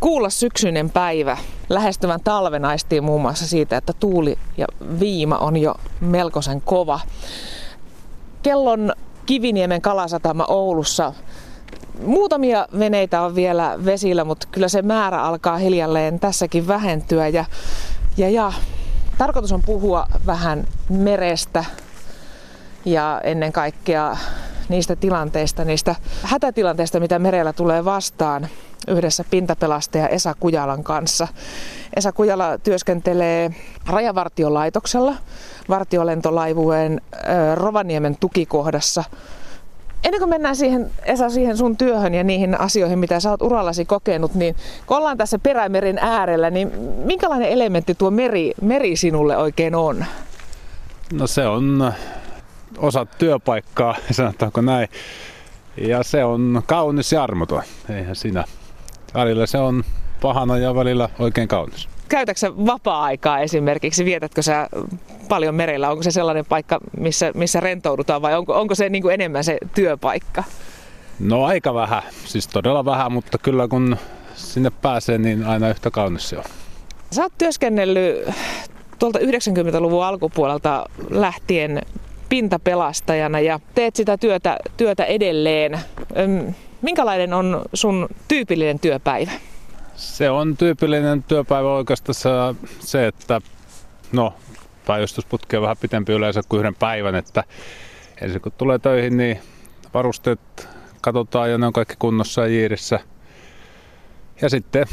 Kuulla syksyinen päivä. Lähestyvän talven aistii muun muassa siitä, että tuuli ja viima on jo melkoisen kova. Kellon Kiviniemen kalasatama Oulussa. Muutamia veneitä on vielä vesillä, mutta kyllä se määrä alkaa hiljalleen tässäkin vähentyä. Ja, ja, ja tarkoitus on puhua vähän merestä ja ennen kaikkea niistä tilanteista, niistä hätätilanteista, mitä merellä tulee vastaan yhdessä pintapelastaja Esa Kujalan kanssa. Esa Kujala työskentelee rajavartiolaitoksella vartiolentolaivueen Rovaniemen tukikohdassa. Ennen kuin mennään siihen, Esa, siihen sun työhön ja niihin asioihin, mitä sä oot urallasi kokenut, niin kun ollaan tässä perämerin äärellä, niin minkälainen elementti tuo meri, meri sinulle oikein on? No se on osa työpaikkaa, sanotaanko näin. Ja se on kaunis ja armoton, eihän siinä. Välillä se on pahana ja välillä oikein kaunis. Käytätkö vapaa-aikaa esimerkiksi? Vietätkö sä paljon merellä? Onko se sellainen paikka, missä, missä rentoudutaan vai onko, onko se niin kuin enemmän se työpaikka? No aika vähän, siis todella vähän, mutta kyllä kun sinne pääsee, niin aina yhtä kaunis se on. Sä oot työskennellyt tuolta 90-luvun alkupuolelta lähtien pintapelastajana ja teet sitä työtä, työtä edelleen. Minkälainen on sun tyypillinen työpäivä? Se on tyypillinen työpäivä oikeastaan se, että no, päivystysputki on vähän pitempi yleensä kuin yhden päivän, että ensin kun tulee töihin, niin varusteet katsotaan ja ne on kaikki kunnossa ja jiirissä. Ja sitten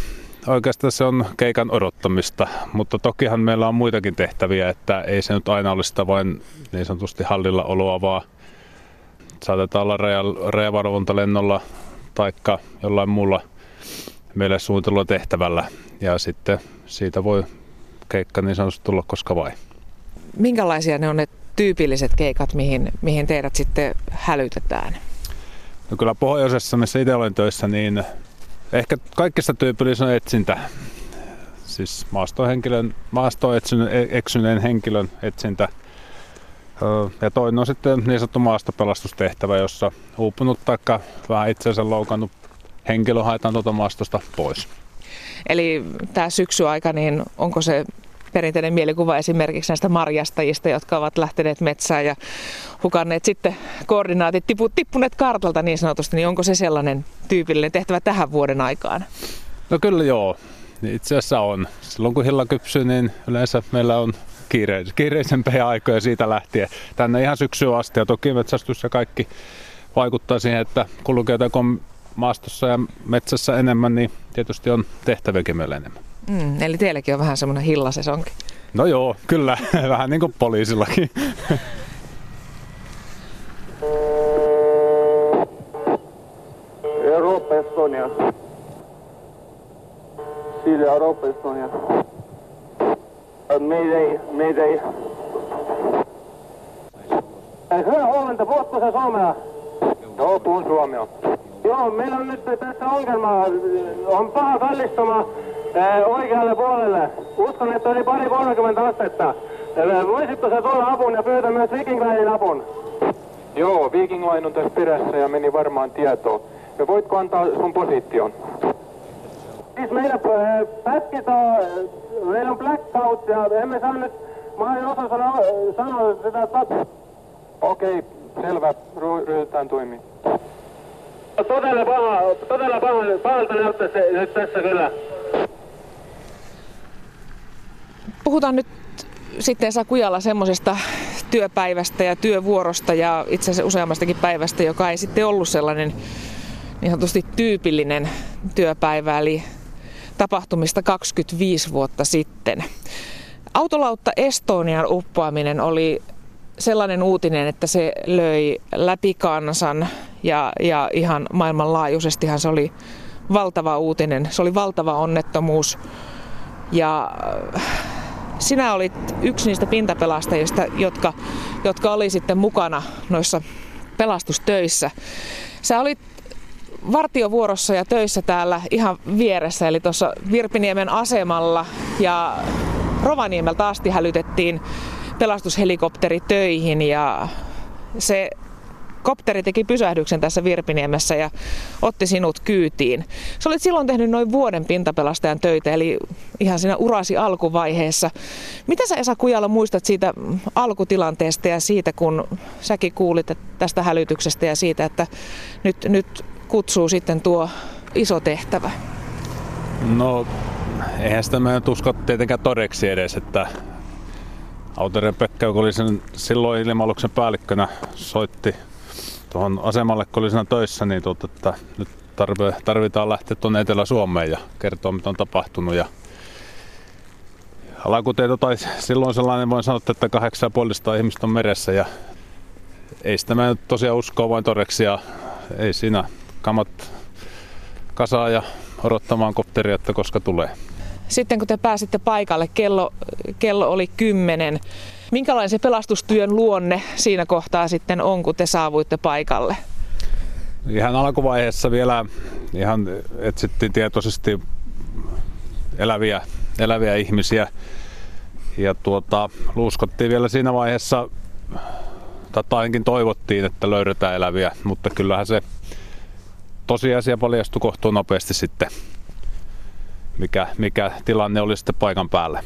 oikeastaan se on keikan odottamista, mutta tokihan meillä on muitakin tehtäviä, että ei se nyt aina ole sitä vain niin sanotusti hallilla oloa, vaan saatetaan olla rajavalvontalennolla tai jollain muulla meille suunnitellulla tehtävällä ja sitten siitä voi keikka niin sanotusti tulla koska vain. Minkälaisia ne on ne tyypilliset keikat, mihin, mihin teidät sitten hälytetään? No kyllä pohjoisessa, missä itse olen töissä, niin Ehkä kaikista tyypillisin on etsintä. Siis maastohenkilön, maastoon eksyneen henkilön etsintä. Ja toinen on sitten niin sanottu maastopelastustehtävä, jossa uupunut tai vähän itseänsä loukannut henkilö haetaan tuota maastosta pois. Eli tämä aika, niin onko se perinteinen mielikuva esimerkiksi näistä marjastajista, jotka ovat lähteneet metsään ja hukanneet sitten koordinaatit, tippuneet kartalta niin sanotusti, niin onko se sellainen tyypillinen tehtävä tähän vuoden aikaan? No kyllä joo. Itse asiassa on. Silloin kun hilla kypsyy, niin yleensä meillä on kiire- kiireisempiä aikoja siitä lähtien. Tänne ihan syksyyn asti ja toki metsästys ja kaikki vaikuttaa siihen, että kun maastossa ja metsässä enemmän, niin tietysti on tehtäviäkin meillä enemmän. Mm, eli teilläkin on vähän semmoinen hillasesonki. No joo, kyllä. vähän niin kuin poliisillakin. Europa Estonia. Silja Europa Estonia. Mayday, mayday. Hyvää huomenta, puhutko sä suomea? Joo, puhun suomea. Joo, meillä on nyt tässä ongelma. On paha kallistuma oikealle puolelle. Uskon, että oli pari 30 astetta. Voisitko sä tulla apun ja pyytää myös Viking Linein apun? Joo, Viking Line on tässä perässä ja meni varmaan tietoa. Ja voitko antaa sun position? Siis meillä pätkit on, meillä on blackout ja emme saa nyt, mä en osaa sanoa, sanoa sitä Okei, okay, selvä, ryhdytään toimimaan. Todella paha, todella paha, pahalta näyttää se nyt tässä kyllä. Puhutaan nyt sitten Esa Kujalla semmoisesta työpäivästä ja työvuorosta ja itse asiassa useammastakin päivästä, joka ei sitten ollut sellainen niin sanotusti tyypillinen työpäivä, eli tapahtumista 25 vuotta sitten. Autolautta Estonian uppoaminen oli sellainen uutinen, että se löi läpi kansan ja, ja ihan maailmanlaajuisestihan se oli valtava uutinen. Se oli valtava onnettomuus ja sinä olit yksi niistä pintapelastajista, jotka, jotka oli sitten mukana noissa pelastustöissä. Sä olit vartiovuorossa ja töissä täällä ihan vieressä, eli tuossa Virpiniemen asemalla ja Rovaniemeltä asti hälytettiin pelastushelikopteri töihin ja se kopteri teki pysähdyksen tässä Virpiniemessä ja otti sinut kyytiin. Sä olit silloin tehnyt noin vuoden pintapelastajan töitä, eli ihan siinä urasi alkuvaiheessa. Mitä sä Esa Kujala muistat siitä alkutilanteesta ja siitä, kun säkin kuulit tästä hälytyksestä ja siitä, että nyt, nyt kutsuu sitten tuo iso tehtävä? No, eihän sitä mä nyt usko tietenkään todeksi edes, että Autoren Pekka, joka oli sen silloin ilmaluksen päällikkönä, soitti tuohon asemalle, kun oli siinä töissä, niin tuot, että nyt tarvitaan lähteä tuonne Etelä-Suomeen ja kertoa, mitä on tapahtunut. Ja Alakutieto tai silloin sellainen, voin sanoa, että 850 ihmistä on meressä ja ei sitä mä nyt tosiaan uskoa vain todeksi ja ei siinä kamat kasaa ja odottamaan kopteria, että koska tulee. Sitten kun te pääsitte paikalle, kello, kello oli kymmenen. Minkälainen se pelastustyön luonne siinä kohtaa sitten on, kun te saavuitte paikalle? Ihan alkuvaiheessa vielä ihan etsittiin tietoisesti eläviä, eläviä ihmisiä. Ja tuota, luuskottiin vielä siinä vaiheessa, tai ainakin toivottiin, että löydetään eläviä, mutta kyllähän se tosiasia paljastui kohtuun nopeasti sitten, mikä, mikä tilanne oli sitten paikan päällä.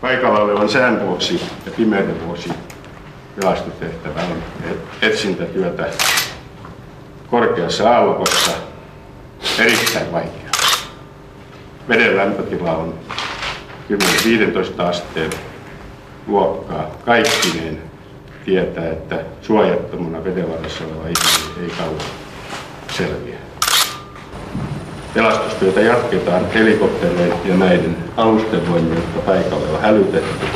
Paikalla olevan sään vuoksi ja pimeyden vuoksi pelastutehtävä on etsintätyötä korkeassa aallokossa erittäin vaikea. Veden lämpötila on 10-15 asteen luokkaa. Kaikkineen tietää, että suojattomana vedenvarassa oleva ihminen ei kauan selviä. Pelastustyötä jatketaan helikoptereiden ja näiden alusten voimien, jotka paikalle on hälytetty.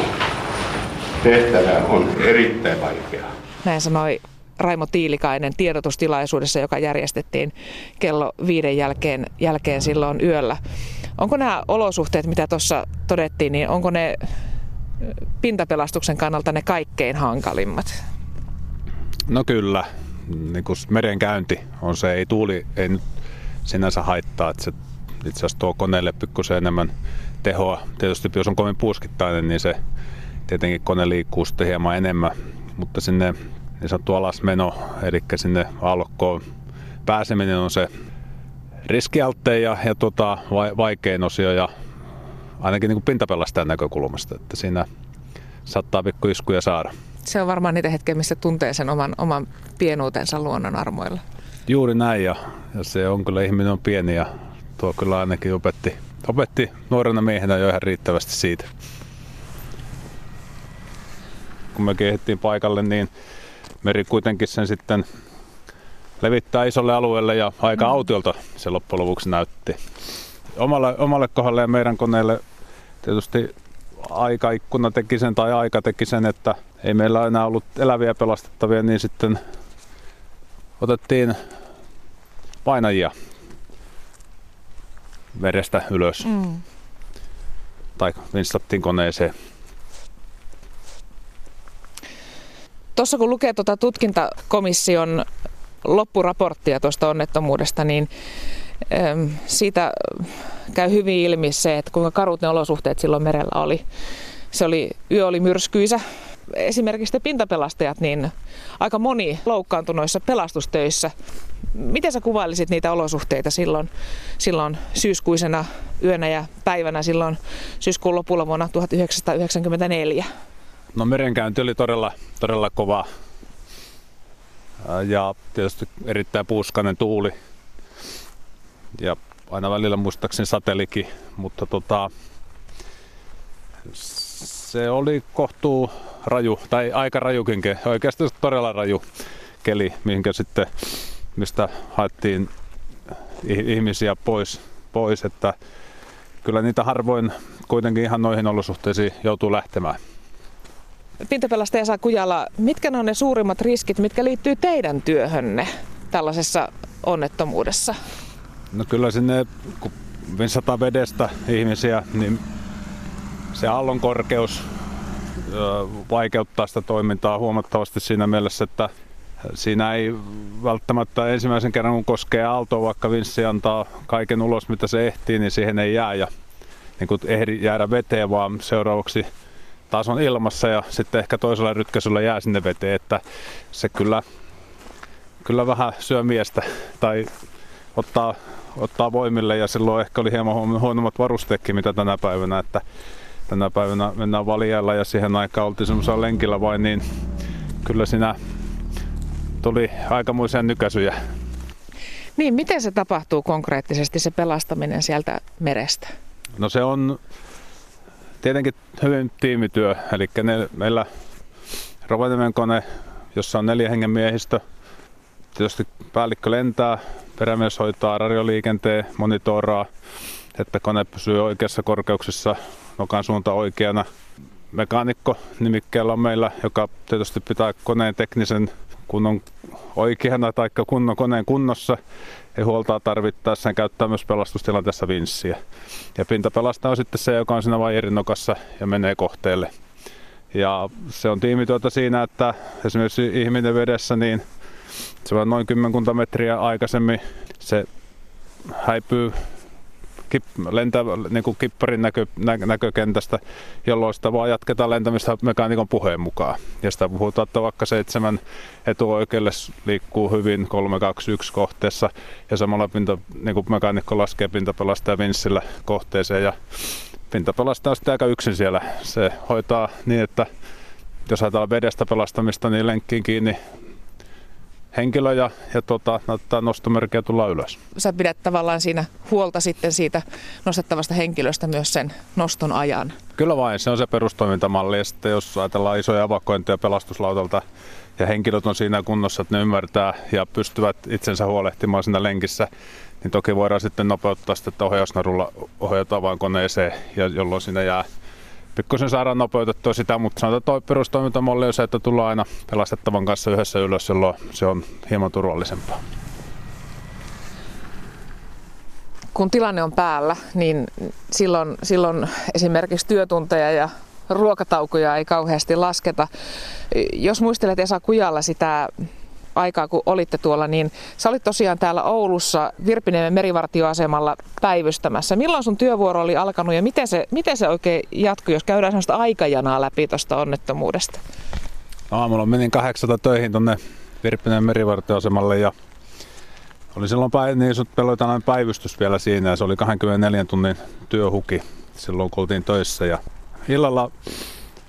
Tehtävä on erittäin vaikea. Näin sanoi Raimo Tiilikainen tiedotustilaisuudessa, joka järjestettiin kello viiden jälkeen, jälkeen silloin yöllä. Onko nämä olosuhteet, mitä tuossa todettiin, niin onko ne pintapelastuksen kannalta ne kaikkein hankalimmat? No kyllä. Niin kuin merenkäynti on se, ei tuuli ei nyt sinänsä haittaa, että se itse asiassa tuo koneelle pikkusen enemmän tehoa. Tietysti jos on kovin puuskittainen, niin se tietenkin kone liikkuu sitten hieman enemmän, mutta sinne niin sanottu alasmeno, eli sinne aallokkoon pääseminen on se riskialttein ja, ja tota, vaikein osio ja ainakin niin pintapelastajan näkökulmasta, että siinä saattaa pikkuiskuja saada. Se on varmaan niitä hetkiä, missä tuntee sen oman, oman pienuutensa luonnon armoilla. Juuri näin ja, ja se on kyllä ihminen on pieni ja tuo kyllä ainakin opetti, opetti nuorena miehenä jo ihan riittävästi siitä. Kun me kehitettiin paikalle, niin meri kuitenkin sen sitten levittää isolle alueelle ja aika mm. autiolta se loppujen lopuksi näytti. Omalle, omalle kohdalle ja meidän koneelle tietysti aikaikkuna teki sen tai aika teki sen, että ei meillä enää ollut eläviä pelastettavia, niin sitten otettiin painajia verestä ylös. Mm. Tai vinstattiin koneeseen. Tuossa kun lukee tuota tutkintakomission loppuraporttia tuosta onnettomuudesta, niin siitä käy hyvin ilmi se, että kuinka karut ne olosuhteet silloin merellä oli. Se oli, yö oli myrskyisä. Esimerkiksi te pintapelastajat, niin aika moni loukkaantui noissa pelastustöissä. Miten sä kuvailisit niitä olosuhteita silloin, silloin syyskuisena yönä ja päivänä silloin syyskuun lopulla vuonna 1994? No merenkäynti oli todella, todella kova ja tietysti erittäin puuskainen tuuli ja aina välillä muistaakseni satelikin, mutta tota, se oli kohtuu raju, tai aika rajukin, oikeastaan todella raju keli, mihinkä sitten, mistä haettiin ihmisiä pois, pois, että kyllä niitä harvoin kuitenkin ihan noihin olosuhteisiin joutuu lähtemään. Pintapelastaja Esa Kujala, mitkä on ne suurimmat riskit, mitkä liittyy teidän työhönne tällaisessa onnettomuudessa? No kyllä sinne, kun vedestä ihmisiä, niin se aallon korkeus vaikeuttaa sitä toimintaa huomattavasti siinä mielessä, että siinä ei välttämättä ensimmäisen kerran kun koskee aaltoa, vaikka vinssi antaa kaiken ulos mitä se ehtii, niin siihen ei jää ja niin kuin ehdi jäädä veteen, vaan seuraavaksi taas on ilmassa ja sitten ehkä toisella rytkäisyllä jää sinne veteen, että se kyllä kyllä vähän syö miestä tai ottaa, ottaa voimille ja silloin ehkä oli hieman huonommat varusteetkin mitä tänä päivänä, että tänä päivänä mennään valijalla ja siihen aikaan oltiin semmoisella lenkillä vain, niin kyllä siinä tuli aikamoisia nykäisyjä. Niin, miten se tapahtuu konkreettisesti se pelastaminen sieltä merestä? No se on tietenkin hyvin tiimityö, eli ne, meillä Rovaniemen kone, jossa on neljä hengen miehistö, tietysti päällikkö lentää, perämies hoitaa radioliikenteen, monitoraa, että kone pysyy oikeassa korkeuksissa, nokan suunta oikeana. Mekaanikko nimikkeellä on meillä, joka tietysti pitää koneen teknisen kunnon oikeana tai kunnon koneen kunnossa ja huoltaa tarvittaessa ja käyttää myös pelastustilanteessa vinssiä. Ja pintapelastaja on sitten se, joka on siinä vaijerin nokassa ja menee kohteelle. Ja se on tiimityötä siinä, että esimerkiksi ihminen vedessä, niin se on noin kymmenkunta metriä aikaisemmin se häipyy kip, lentää niin kuin kipparin näkö, nä, näkökentästä, jolloin sitä vaan jatketaan lentämistä mekaanikon puheen mukaan. Ja sitä puhutaan, että vaikka seitsemän etuoikeelle liikkuu hyvin 321 kohteessa ja samalla pinta, niin kuin mekaanikko laskee pintapelastaja vinssillä kohteeseen ja pintapelastaja on sitten aika yksin siellä. Se hoitaa niin, että jos ajatellaan vedestä pelastamista, niin lenkkiin kiinni henkilö ja, ja tota, näyttää nostomerkkiä tulla ylös. Sä pidät tavallaan siinä huolta sitten siitä nostettavasta henkilöstä myös sen noston ajan. Kyllä vain, se on se perustoimintamalli. Ja sitten jos ajatellaan isoja evakuointeja pelastuslautalta ja henkilöt on siinä kunnossa, että ne ymmärtää ja pystyvät itsensä huolehtimaan siinä lenkissä, niin toki voidaan sitten nopeuttaa sitä, että ohjausnarulla ohjataan vain koneeseen, ja jolloin siinä jää pikkusen saadaan nopeutettua sitä, mutta sanotaan, toi perustoimintamalli on se, että tullaan aina pelastettavan kanssa yhdessä ylös, jolloin se on hieman turvallisempaa. Kun tilanne on päällä, niin silloin, silloin esimerkiksi työtunteja ja ruokataukoja ei kauheasti lasketa. Jos muistelet Esa Kujalla sitä aikaa, kun olitte tuolla, niin sä olit tosiaan täällä Oulussa Virpiniemen merivartioasemalla päivystämässä. Milloin sun työvuoro oli alkanut ja miten se, miten se oikein jatkui, jos käydään sellaista aikajanaa läpi tuosta onnettomuudesta? No, aamulla menin kahdeksalta töihin tuonne Virpiniemen merivartioasemalle ja oli silloin päin, niin peloitanainen päivystys vielä siinä ja se oli 24 tunnin työhuki silloin kun oltiin töissä ja illalla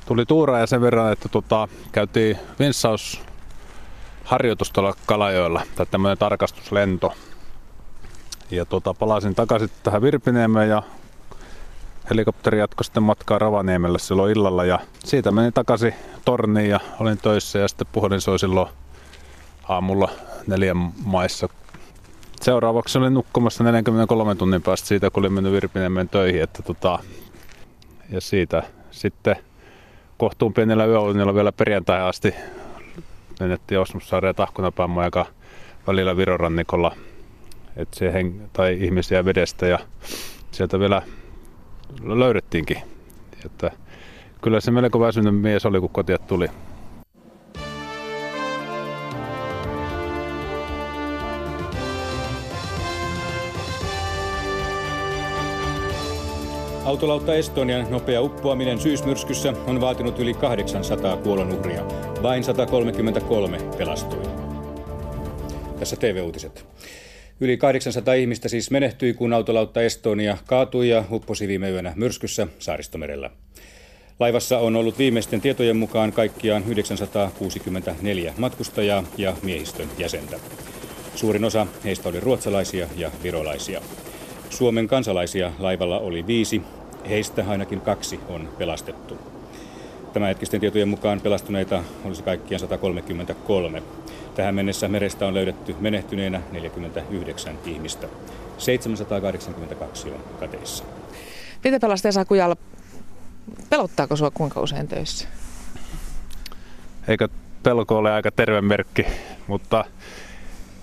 tuli tuura ja sen verran, että tota, käytiin vinssaus harjoitus tuolla Kalajoella, tai tämmöinen tarkastuslento. Ja tuota, palasin takaisin tähän Virpiniemeen ja helikopteri jatkoi sitten matkaa Ravaniemelle silloin illalla ja siitä menin takaisin torniin ja olin töissä ja sitten puhelin soi silloin aamulla neljän maissa. Seuraavaksi olin nukkumassa 43 tunnin päästä siitä, kun olin mennyt Virpiniemen töihin. Että tota, ja siitä sitten kohtuun pienellä yöunilla vielä perjantai asti lennettiin Osmussaareen ja Tahkunapammo aika välillä Virorannikolla heng- tai ihmisiä vedestä ja sieltä vielä löydettiinkin. Että kyllä se melko väsynyt mies oli, kun kotia tuli. Autolautta Estonian nopea uppoaminen syysmyrskyssä on vaatinut yli 800 kuolonuhria. Vain 133 pelastui. Tässä TV-uutiset. Yli 800 ihmistä siis menehtyi, kun autolautta Estonia kaatui ja upposi viime yönä myrskyssä Saaristomerellä. Laivassa on ollut viimeisten tietojen mukaan kaikkiaan 964 matkustajaa ja miehistön jäsentä. Suurin osa heistä oli ruotsalaisia ja virolaisia. Suomen kansalaisia laivalla oli viisi, heistä ainakin kaksi on pelastettu. Tämänhetkisten tietojen mukaan pelastuneita olisi kaikkiaan 133. Tähän mennessä merestä on löydetty menehtyneenä 49 ihmistä. 782 on kateissa. Miten pelastaja saa kujalla? Pelottaako sinua kuinka usein töissä? Eikö pelko ole aika terve merkki, mutta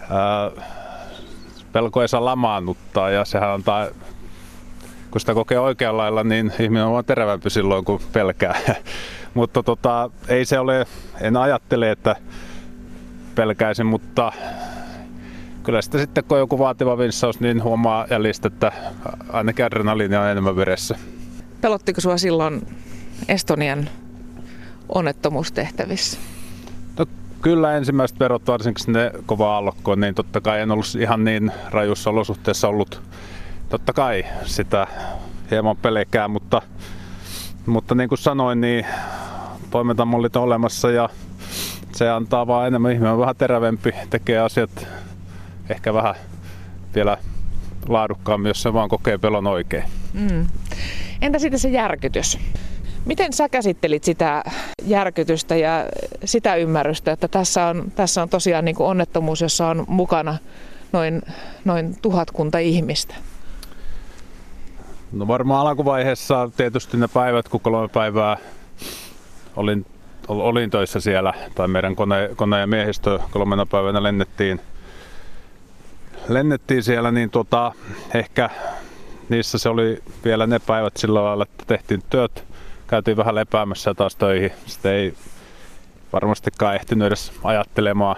ää, pelko ei saa lamaannuttaa ja sehän on tai kun sitä kokee oikealla lailla, niin ihminen on terävämpi silloin, kun pelkää. mutta tota, ei se ole, en ajattele, että pelkäisin, mutta kyllä sitä sitten kun on joku vaativa vinssaus, niin huomaa jäljistä, että ainakin adrenaliinia on enemmän veressä. Pelottiko sinua silloin Estonian onnettomuustehtävissä? Kyllä ensimmäiset verot, varsinkin sinne kova allokkoon, niin totta kai en ollut ihan niin rajussa olosuhteessa ollut. Totta kai sitä hieman pelkää, mutta, mutta niin kuin sanoin, niin toimintamallit on olemassa ja se antaa vaan enemmän ihminen vähän terävempi, tekee asiat ehkä vähän vielä laadukkaammin, jos se vaan kokee pelon oikein. Mm. Entä sitten se järkytys? Miten sä käsittelit sitä järkytystä ja sitä ymmärrystä, että tässä on, tässä on tosiaan niin kuin onnettomuus, jossa on mukana noin, noin tuhatkunta ihmistä? No varmaan alkuvaiheessa tietysti ne päivät, kun kolme päivää olin, olin töissä siellä, tai meidän kone, kone ja miehistö kolmena päivänä lennettiin, lennettiin siellä, niin tota, ehkä niissä se oli vielä ne päivät sillä lailla, että tehtiin työt, käytiin vähän lepäämässä ja taas töihin. Sitten ei varmastikaan ehtinyt edes ajattelemaan.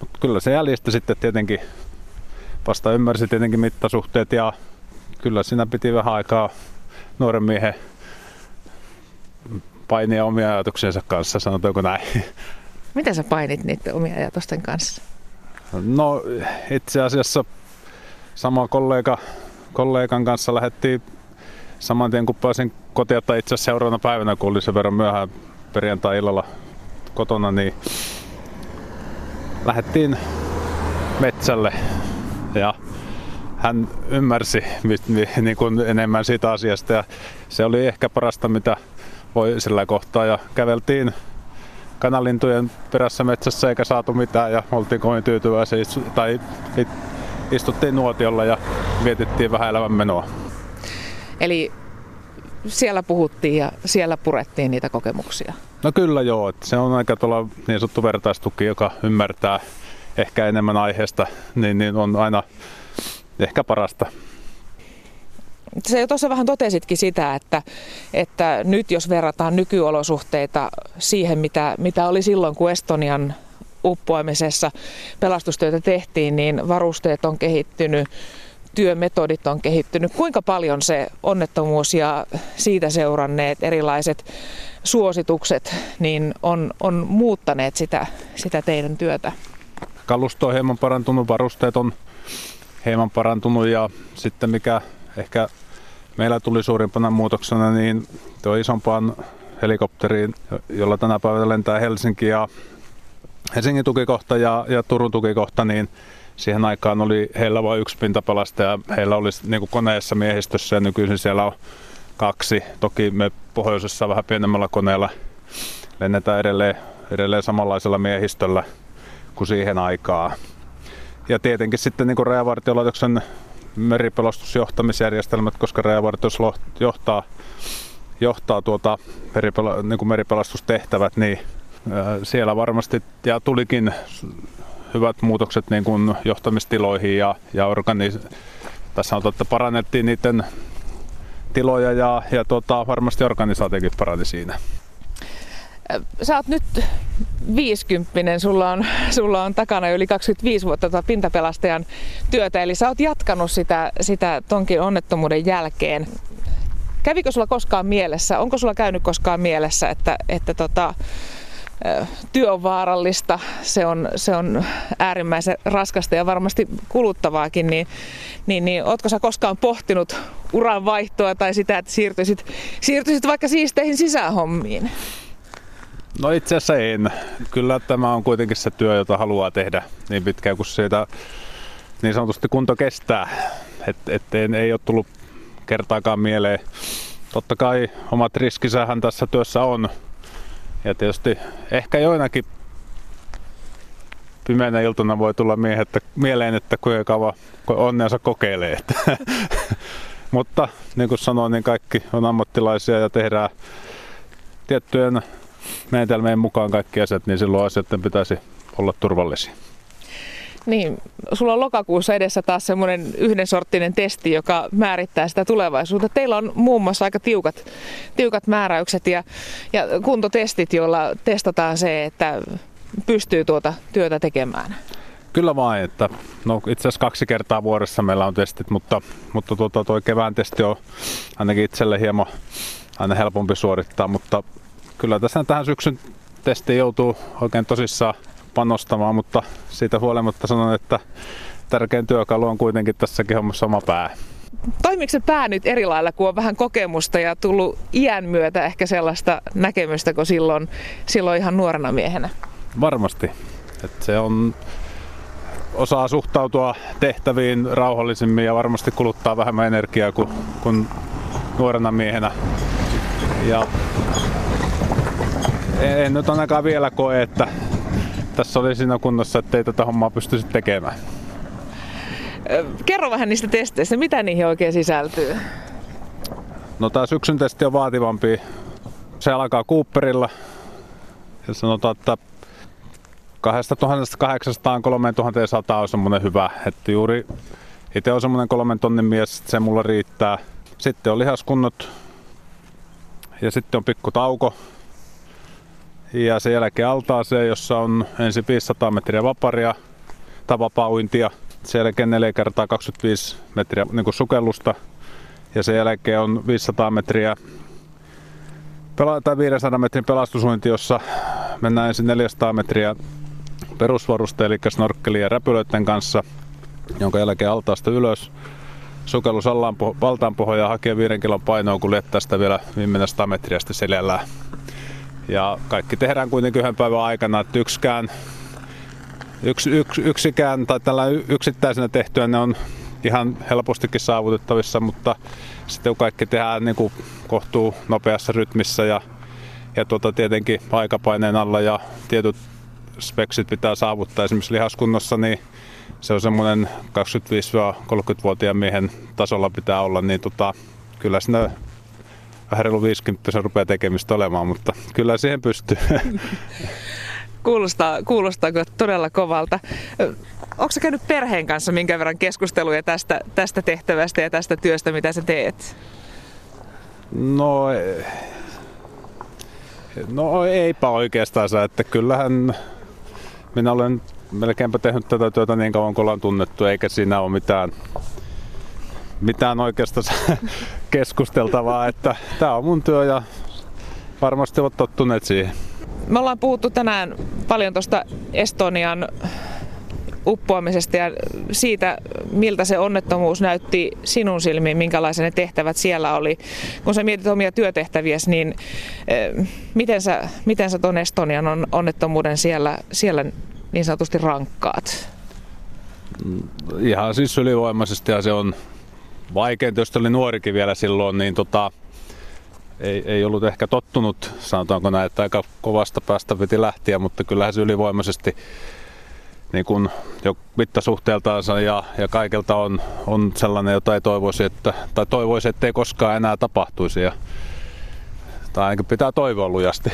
Mutta kyllä se jäljistä sitten tietenkin vasta ymmärsi tietenkin mittasuhteet ja kyllä siinä piti vähän aikaa nuoren miehen painia omia ajatuksensa kanssa, sanotaanko näin. Miten sä painit niiden omia ajatusten kanssa? No itse asiassa sama kollega, kollegan kanssa lähdettiin saman tien kun pääsin kotia tai itse asiassa seuraavana päivänä, kun oli sen verran myöhään perjantai-illalla kotona, niin lähdettiin metsälle. Ja hän ymmärsi niin kuin enemmän siitä asiasta. Ja se oli ehkä parasta mitä voi sillä kohtaa. Ja käveltiin kanalintujen perässä metsässä eikä saatu mitään. Ja oltiin kovin tyytyväisiä. Tai istuttiin nuotiolla ja mietittiin vähän elämänmenoa. Eli siellä puhuttiin ja siellä purettiin niitä kokemuksia. No kyllä joo, että se on aika tuolla niin sanottu vertaistuki, joka ymmärtää ehkä enemmän aiheesta, niin, niin on aina ehkä parasta. Se tuossa vähän totesitkin sitä, että, että nyt jos verrataan nykyolosuhteita siihen, mitä, mitä oli silloin, kun Estonian uppoamisessa pelastustyötä tehtiin, niin varusteet on kehittynyt, työmetodit on kehittynyt. Kuinka paljon se onnettomuus ja siitä seuranneet erilaiset suositukset niin on, on muuttaneet sitä, sitä teidän työtä? Kalusto on hieman parantunut, varusteet on hieman parantunut ja sitten mikä ehkä meillä tuli suurimpana muutoksena, niin tuo isompaan helikopteriin, jolla tänä päivänä lentää Helsinki ja Helsingin tukikohta ja, ja Turun tukikohta, niin siihen aikaan oli heillä vain yksi pintapalastaja. Heillä oli niin kuin koneessa miehistössä ja nykyisin siellä on kaksi. Toki me pohjoisessa vähän pienemmällä koneella lennetään edelleen, edelleen samanlaisella miehistöllä kuin siihen aikaan. Ja tietenkin sitten niin Rajavartiolaitoksen meripelastusjohtamisjärjestelmät, koska Rajavartios johtaa, johtaa tuota meripela, niin meripelastustehtävät, niin siellä varmasti ja tulikin hyvät muutokset niin kuin johtamistiloihin ja, ja organis... tässä on että parannettiin niiden tiloja ja, ja tota, varmasti organisaatiokin parani siinä. Sä oot nyt 50, sulla on, sulla on takana yli 25 vuotta tuota pintapelastajan työtä, eli sä oot jatkanut sitä, sitä tonkin onnettomuuden jälkeen. Kävikö sulla koskaan mielessä, onko sulla käynyt koskaan mielessä, että, että tota, työ on vaarallista, se on, se on äärimmäisen raskasta ja varmasti kuluttavaakin, niin, niin, niin ootko sä koskaan pohtinut uran vaihtoa tai sitä, että siirtyisit, siirtyisit vaikka siisteihin sisähommiin? No itse asiassa en. Kyllä tämä on kuitenkin se työ, jota haluaa tehdä niin pitkään kuin siitä niin sanotusti kunto kestää. Et, et ei ole tullut kertaakaan mieleen. Totta kai omat riskisähän tässä työssä on, ja tietysti ehkä joinakin pimeänä iltana voi tulla miehettä, mieleen, että kuinka kauan onneensa kokeilee. Mutta niin kuin sanoin, niin kaikki on ammattilaisia ja tehdään tiettyjen menetelmien mukaan kaikki asiat, niin silloin asioiden pitäisi olla turvallisia. Niin, sulla on lokakuussa edessä taas semmoinen yhden sorttinen testi, joka määrittää sitä tulevaisuutta. Teillä on muun muassa aika tiukat, tiukat määräykset ja, ja kuntotestit, joilla testataan se, että pystyy tuota työtä tekemään. Kyllä vain, että no itse asiassa kaksi kertaa vuodessa meillä on testit, mutta, mutta tuota, tuo kevään testi on ainakin itselle hieman aina helpompi suorittaa, mutta kyllä tässä tähän syksyn testi joutuu oikein tosissaan panostamaan, mutta siitä huolimatta sanon, että tärkein työkalu on kuitenkin tässäkin hommassa oma pää. Toimiko se pää nyt eri lailla, kun on vähän kokemusta ja tullut iän myötä ehkä sellaista näkemystä kuin silloin, silloin ihan nuorena miehenä? Varmasti. Et se on osaa suhtautua tehtäviin rauhallisemmin ja varmasti kuluttaa vähemmän energiaa kuin, kuin nuorena miehenä. Ja en nyt ainakaan vielä koe, että tässä oli siinä kunnossa, että ei tätä hommaa pystyisi tekemään. Kerro vähän niistä testeistä, mitä niihin oikein sisältyy? No tämä syksyn testi on vaativampi. Se alkaa Cooperilla. Ja sanotaan, että 2800-3100 on semmoinen hyvä. Että juuri itse on semmoinen kolmen tonnin mies, se mulla riittää. Sitten on lihaskunnot ja sitten on pikku tauko. Ja sen jälkeen altaaseen, jossa on ensin 500 metriä vaparia tai vapaa-uintia. Sen jälkeen 4 kertaa 25 metriä niin kuin sukellusta. Ja sen jälkeen on 500 metriä tai 500 metrin pelastusuinti, jossa mennään ensin 400 metriä perusvaruste, eli snorkkeli ja räpylöiden kanssa, jonka jälkeen altaasta ylös sukellus valtaan pohjaan ja hakee 5 kilon painoa, kun lettää sitä vielä viimeinen 100 metriä sitten seljällään. Ja kaikki tehdään kuitenkin yhden päivän aikana, että yksikään, yks, yks, yksikään tai tällä yksittäisenä tehtyä ne on ihan helpostikin saavutettavissa, mutta sitten kun kaikki tehdään niin kuin kohtuu nopeassa rytmissä ja, ja tuota, tietenkin aikapaineen alla ja tietyt speksit pitää saavuttaa esimerkiksi lihaskunnossa, niin se on semmoinen 25-30-vuotiaan miehen tasolla pitää olla, niin tota, kyllä siinä vähän reilu 50 se rupeaa tekemistä olemaan, mutta kyllä siihen pystyy. Kuulostaa, kuulostaako todella kovalta. Onko sä käynyt perheen kanssa minkä verran keskusteluja tästä, tästä tehtävästä ja tästä työstä, mitä sä teet? No, no eipä oikeastaan, että kyllähän minä olen melkeinpä tehnyt tätä työtä niin kauan kuin ollaan tunnettu, eikä siinä ole mitään, mitään oikeastaan keskusteltavaa, että tämä on mun työ ja varmasti ovat tottuneet siihen. Me ollaan puhuttu tänään paljon tuosta Estonian uppoamisesta ja siitä, miltä se onnettomuus näytti sinun silmiin, minkälaisia ne tehtävät siellä oli. Kun sä mietit omia työtehtäviäsi, niin eh, miten sä, miten sä ton Estonian onnettomuuden siellä, siellä niin sanotusti rankkaat? Ihan siis ylivoimaisesti ja se on vaikeinta, jos oli nuorikin vielä silloin, niin tota, ei, ei ollut ehkä tottunut, sanotaanko näin, että aika kovasta päästä piti lähteä, mutta kyllähän se ylivoimaisesti niin kun jo mittasuhteeltaansa ja, ja kaikelta on, on sellainen, jota ei toivoisi, että, tai toivoisi, ettei koskaan enää tapahtuisi. Ja, tai ainakin pitää toivoa lujasti.